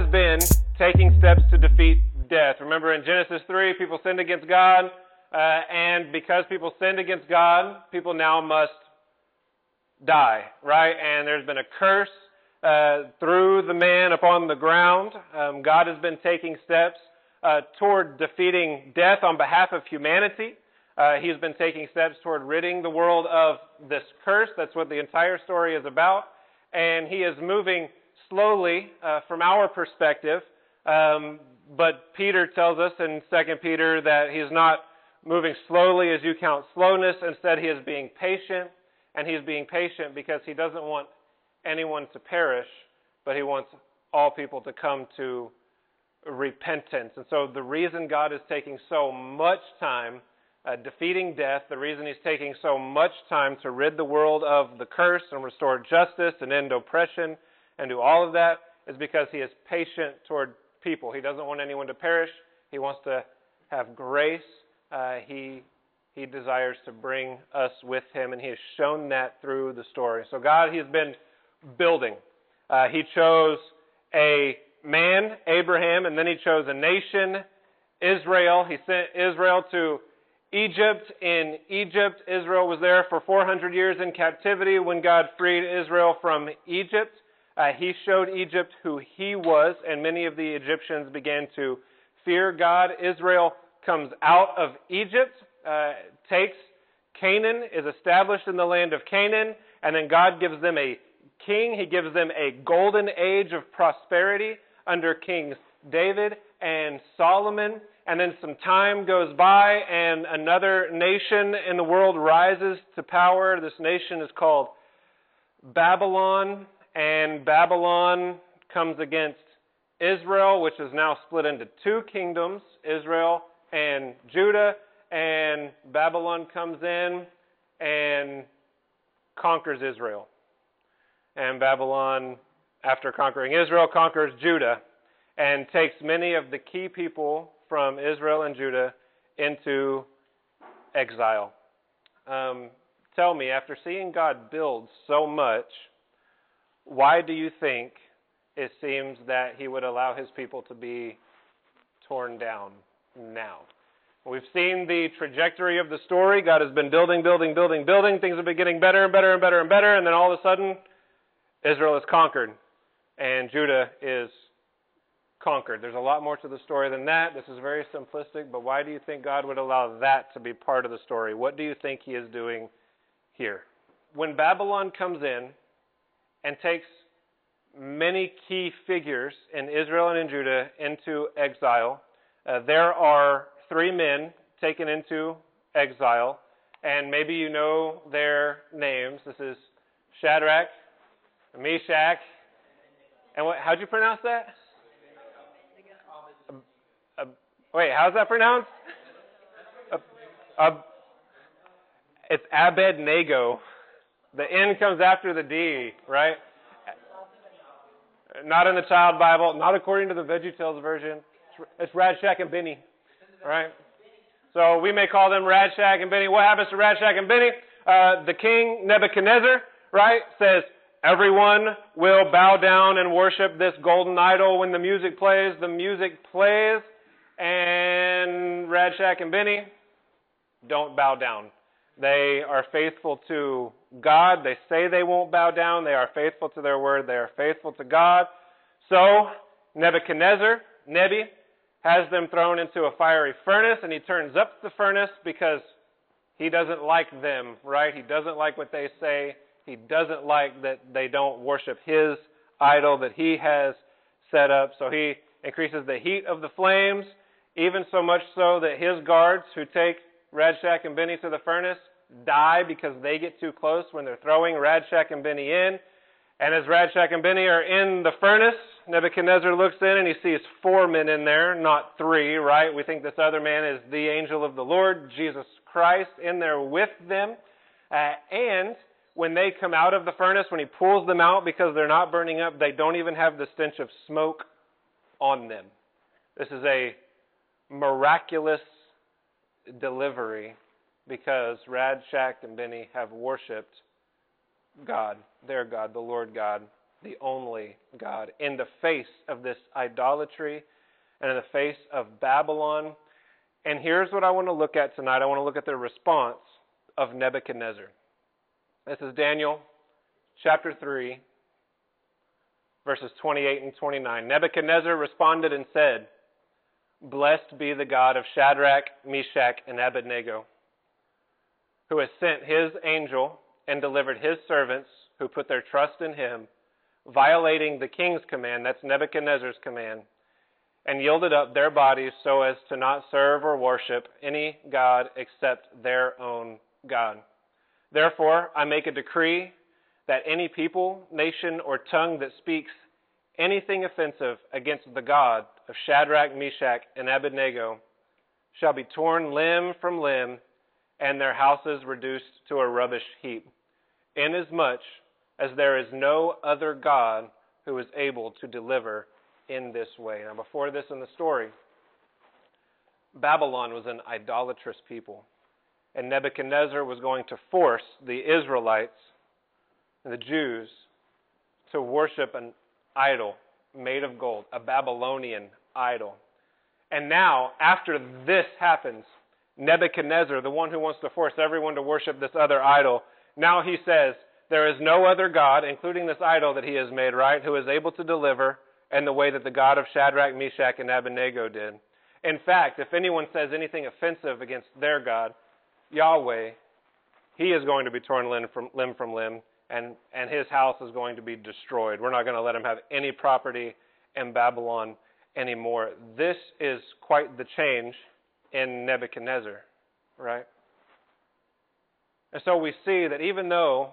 has been taking steps to defeat death. Remember in Genesis 3, people sinned against God, uh, and because people sinned against God, people now must die, right? And there's been a curse uh, through the man upon the ground. Um, God has been taking steps uh, toward defeating death on behalf of humanity. Uh, he's been taking steps toward ridding the world of this curse. That's what the entire story is about. And he is moving slowly uh, from our perspective. Um, but Peter tells us in 2 Peter that he's not moving slowly as you count slowness. Instead, he is being patient. And he's being patient because he doesn't want anyone to perish, but he wants all people to come to repentance. And so the reason God is taking so much time uh, defeating death, the reason he's taking so much time to rid the world of the curse and restore justice and end oppression and do all of that is because he is patient toward people. He doesn't want anyone to perish. He wants to have grace. Uh, he he desires to bring us with him, and he has shown that through the story. So God, he has been building. Uh, he chose a man, Abraham, and then he chose a nation, Israel. He sent Israel to Egypt. In Egypt, Israel was there for 400 years in captivity when God freed Israel from Egypt. Uh, he showed Egypt who he was, and many of the Egyptians began to fear God. Israel comes out of Egypt, uh, takes Canaan, is established in the land of Canaan, and then God gives them a king. He gives them a golden age of prosperity under Kings David and Solomon. And then some time goes by, and another nation in the world rises to power. This nation is called Babylon, and Babylon comes against Israel, which is now split into two kingdoms Israel and Judah. And Babylon comes in and conquers Israel. And Babylon, after conquering Israel, conquers Judah and takes many of the key people from Israel and Judah into exile. Um, tell me, after seeing God build so much, why do you think it seems that He would allow His people to be torn down now? We've seen the trajectory of the story. God has been building, building, building, building. Things have been getting better and better and better and better. And then all of a sudden, Israel is conquered and Judah is conquered. There's a lot more to the story than that. This is very simplistic, but why do you think God would allow that to be part of the story? What do you think He is doing here? When Babylon comes in and takes many key figures in Israel and in Judah into exile, uh, there are three men taken into exile, and maybe you know their names. This is Shadrach, Meshach, and what, how'd you pronounce that? Wait, how's that pronounced? It's Abednego. The N comes after the D, right? Not in the Child Bible, not according to the VeggieTales version. It's Radshak and Benny, right? So we may call them Radshak and Benny. What happens to Radshak and Benny? Uh, the king Nebuchadnezzar, right, says everyone will bow down and worship this golden idol when the music plays. The music plays and Radshak and Benny don't bow down. They are faithful to God. They say they won't bow down. They are faithful to their word. They are faithful to God. So Nebuchadnezzar, Nebi, has them thrown into a fiery furnace, and he turns up the furnace because he doesn't like them, right? He doesn't like what they say. He doesn't like that they don't worship his idol that he has set up. So he increases the heat of the flames even so much so that his guards who take Radshak and Benny to the furnace die because they get too close when they're throwing Radshak and Benny in. And as Radshak and Benny are in the furnace, Nebuchadnezzar looks in and he sees four men in there, not three, right? We think this other man is the angel of the Lord, Jesus Christ, in there with them. Uh, and when they come out of the furnace, when he pulls them out because they're not burning up, they don't even have the stench of smoke on them. This is a miraculous delivery because Radshak and Benny have worshiped God, their God, the Lord God the only God. In the face of this idolatry and in the face of Babylon. And here's what I want to look at tonight I want to look at the response of Nebuchadnezzar. This is Daniel chapter 3, verses 28 and 29. Nebuchadnezzar responded and said, Blessed be the God of Shadrach, Meshach, and Abednego, who has sent his angel and delivered his servants who put their trust in him, violating the king's command, that's Nebuchadnezzar's command, and yielded up their bodies so as to not serve or worship any God except their own God. Therefore, I make a decree that any people, nation, or tongue that speaks anything offensive against the God of Shadrach, Meshach, and Abednego shall be torn limb from limb, and their houses reduced to a rubbish heap, inasmuch as there is no other God who is able to deliver in this way. Now, before this in the story, Babylon was an idolatrous people, and Nebuchadnezzar was going to force the Israelites and the Jews to worship an idol made of gold, a Babylonian idol. And now, after this happens, Nebuchadnezzar, the one who wants to force everyone to worship this other idol, now he says, There is no other God, including this idol that he has made, right, who is able to deliver in the way that the God of Shadrach, Meshach, and Abednego did. In fact, if anyone says anything offensive against their God, Yahweh, he is going to be torn limb from limb, from limb and, and his house is going to be destroyed. We're not going to let him have any property in Babylon anymore. This is quite the change in Nebuchadnezzar, right? And so we see that even though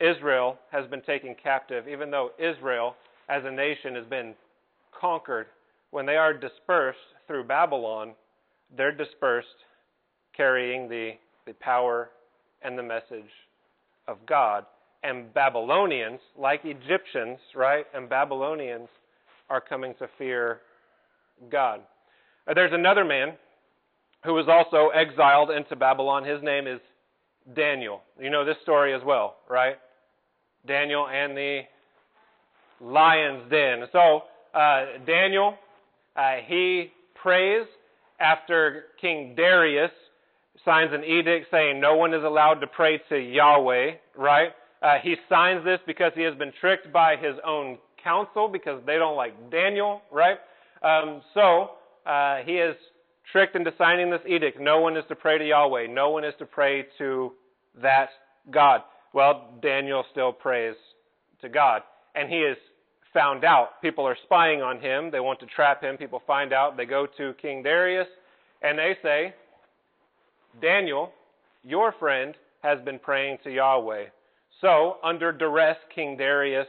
Israel has been taken captive, even though Israel as a nation has been conquered, when they are dispersed through Babylon, they're dispersed carrying the, the power and the message of God. And Babylonians, like Egyptians, right? And Babylonians are coming to fear God. Uh, there's another man who was also exiled into Babylon. His name is Daniel. You know this story as well, right? Daniel and the lion's den. So, uh, Daniel, uh, he prays after King Darius signs an edict saying no one is allowed to pray to Yahweh, right? Uh, he signs this because he has been tricked by his own council because they don't like Daniel, right? Um, so uh, he is tricked into signing this edict. No one is to pray to Yahweh. No one is to pray to that God. Well, Daniel still prays to God. And he is found out. People are spying on him. They want to trap him. People find out. They go to King Darius and they say, Daniel, your friend, has been praying to Yahweh. So, under duress, King Darius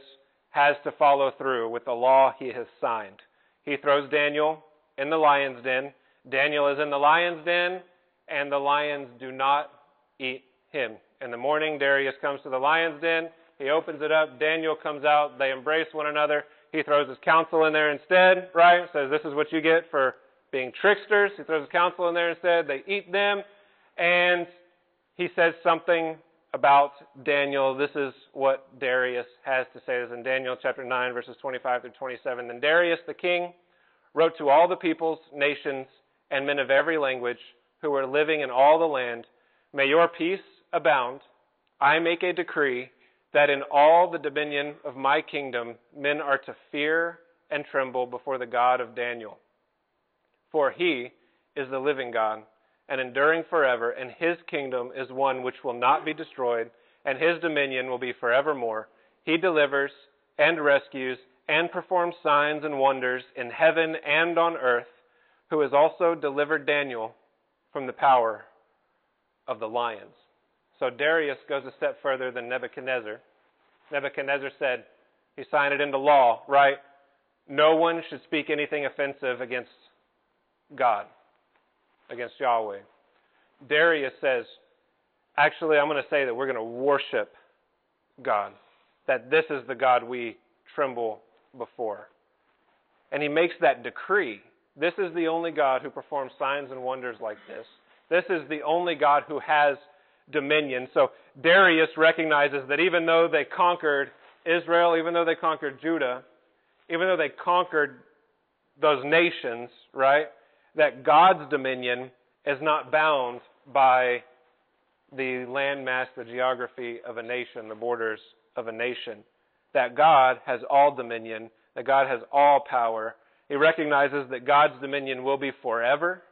has to follow through with the law he has signed. He throws Daniel in the lion's den. Daniel is in the lion's den, and the lions do not eat him. In the morning, Darius comes to the lion's den. He opens it up. Daniel comes out. They embrace one another. He throws his counsel in there instead, right? Says, This is what you get for being tricksters. He throws his counsel in there instead. They eat them. And he says something about Daniel. This is what Darius has to say. This is in Daniel chapter 9, verses 25 through 27. Then Darius the king wrote to all the peoples, nations, and men of every language who are living in all the land May your peace abound. I make a decree that in all the dominion of my kingdom men are to fear and tremble before the God of Daniel. For he is the living God and enduring forever, and his kingdom is one which will not be destroyed, and his dominion will be forevermore. He delivers and rescues and performs signs and wonders in heaven and on earth, who has also delivered Daniel from the power of the lions. So Darius goes a step further than Nebuchadnezzar. Nebuchadnezzar said, he signed it into law, right? No one should speak anything offensive against God against Yahweh. Darius says, actually, I'm going to say that we're going to worship God, that this is the God we tremble before. And he makes that decree. This is the only God who performs signs and wonders like this. This is the only God who has dominion. So Darius recognizes that even though they conquered Israel, even though they conquered Judah, even though they conquered those nations, right, that God's dominion is not bound by the landmass, the geography of a nation, the borders of a nation. That God has all dominion, that God has all power. He recognizes that God's dominion will be forever,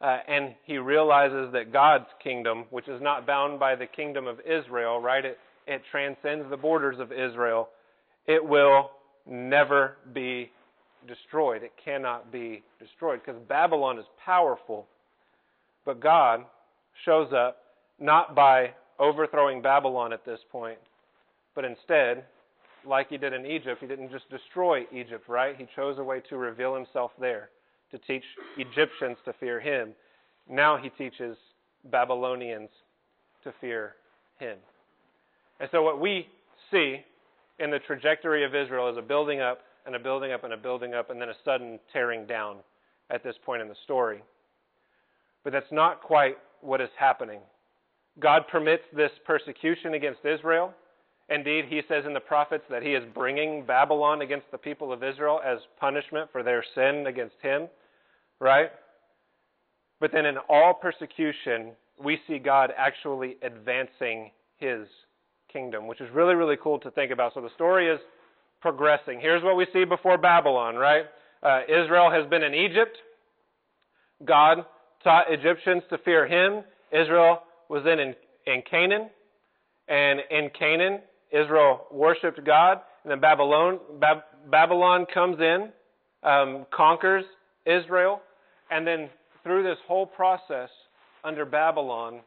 uh, and he realizes that God's kingdom, which is not bound by the kingdom of Israel, right? It, it transcends the borders of Israel. It will never be destroyed. It cannot be destroyed because Babylon is powerful. But God shows up not by overthrowing Babylon at this point, but instead, like he did in Egypt, he didn't just destroy Egypt, right? He chose a way to reveal himself there, to teach Egyptians to fear him. Now he teaches Babylonians to fear him. And so, what we see in the trajectory of Israel is a building up and a building up and a building up and then a sudden tearing down at this point in the story. But that's not quite what is happening. God permits this persecution against Israel. Indeed, he says in the prophets that he is bringing Babylon against the people of Israel as punishment for their sin against him, right? But then in all persecution, we see God actually advancing his kingdom, which is really, really cool to think about. So the story is progressing. Here's what we see before Babylon, right? Uh, Israel has been in Egypt. God taught Egyptians to fear him. Israel was then in, in Canaan. And in Canaan, Israel worshiped God. And then Babylon, Bab- Babylon comes in, um, conquers Israel. And then through this whole process under Babylon,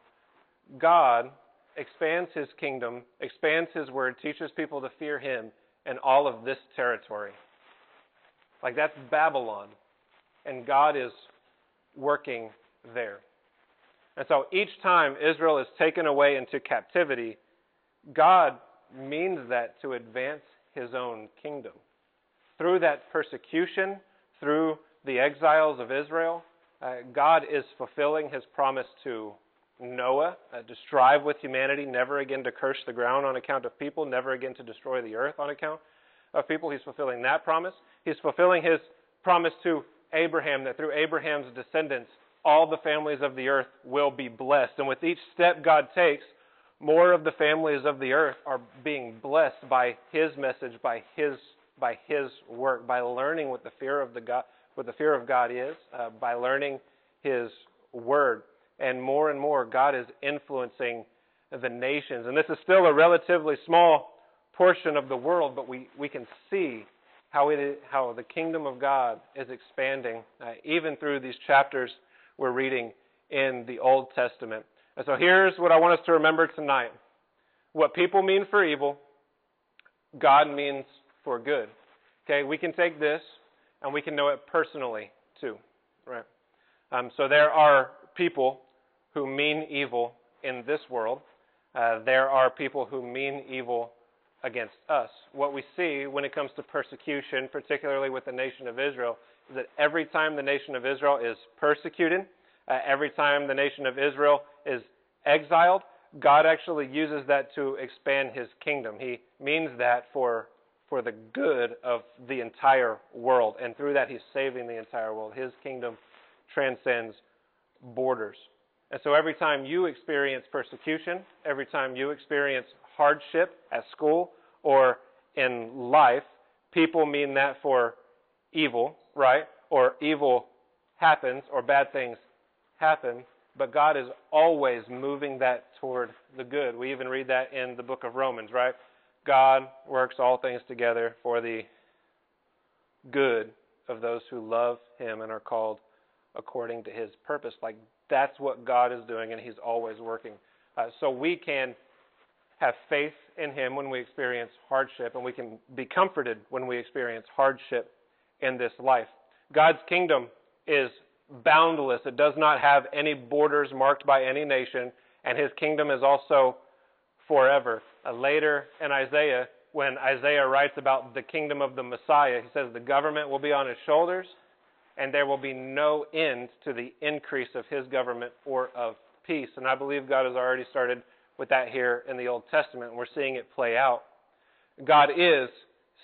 God expands his kingdom, expands his word, teaches people to fear him in all of this territory. Like that's Babylon. And God is working there. And so each time Israel is taken away into captivity, God means that to advance his own kingdom. Through that persecution, through the exiles of Israel, uh, God is fulfilling his promise to Noah uh, to strive with humanity, never again to curse the ground on account of people, never again to destroy the earth on account of people. He's fulfilling that promise. He's fulfilling his promise to Abraham that through Abraham's descendants, all the families of the earth will be blessed. And with each step God takes, more of the families of the earth are being blessed by his message, by his by his work, by learning what the fear of the God what the fear of God is, uh, by learning his word and more and more, God is influencing the nations. And this is still a relatively small portion of the world, but we, we can see how, it is, how the kingdom of God is expanding, uh, even through these chapters we're reading in the Old Testament. And so here's what I want us to remember tonight what people mean for evil, God means for good. Okay, we can take this and we can know it personally too, right? Um, so there are people who mean evil in this world. Uh, there are people who mean evil against us. What we see when it comes to persecution, particularly with the nation of Israel, is that every time the nation of Israel is persecuted, uh, every time the nation of Israel is exiled, God actually uses that to expand his kingdom. He means that for, for the good of the entire world. And through that, he's saving the entire world. His kingdom transcends borders. And so every time you experience persecution, every time you experience hardship at school or in life, people mean that for evil, right? Or evil happens or bad things happen, but God is always moving that toward the good. We even read that in the book of Romans, right? God works all things together for the good of those who love him and are called according to his purpose. Like that's what God is doing, and He's always working. Uh, so we can have faith in Him when we experience hardship, and we can be comforted when we experience hardship in this life. God's kingdom is boundless, it does not have any borders marked by any nation, and His kingdom is also forever. Uh, later in Isaiah, when Isaiah writes about the kingdom of the Messiah, he says the government will be on his shoulders and there will be no end to the increase of his government or of peace. And I believe God has already started with that here in the Old Testament, and we're seeing it play out. God is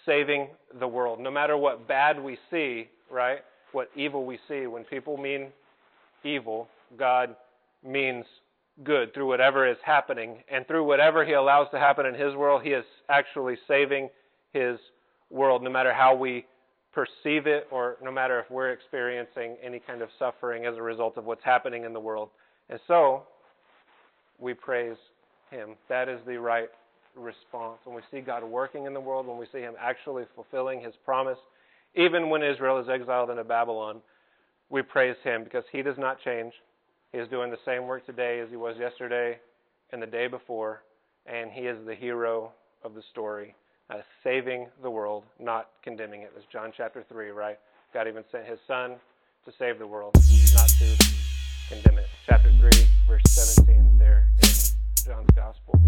saving the world. No matter what bad we see, right? What evil we see, when people mean evil, God means good through whatever is happening. And through whatever He allows to happen in His world, He is actually saving His world, no matter how we perceive it or no matter if we're experiencing any kind of suffering as a result of what's happening in the world. And so, we praise Him. That is the right response. When we see God working in the world, when we see Him actually fulfilling His promise, even when Israel is exiled into Babylon, we praise him because he does not change. He is doing the same work today as he was yesterday and the day before, and he is the hero of the story, uh, saving the world, not condemning it. That's John chapter 3, right? God even sent his son to save the world, not to condemn it. Chapter 3, verse 17, there in John's Gospel.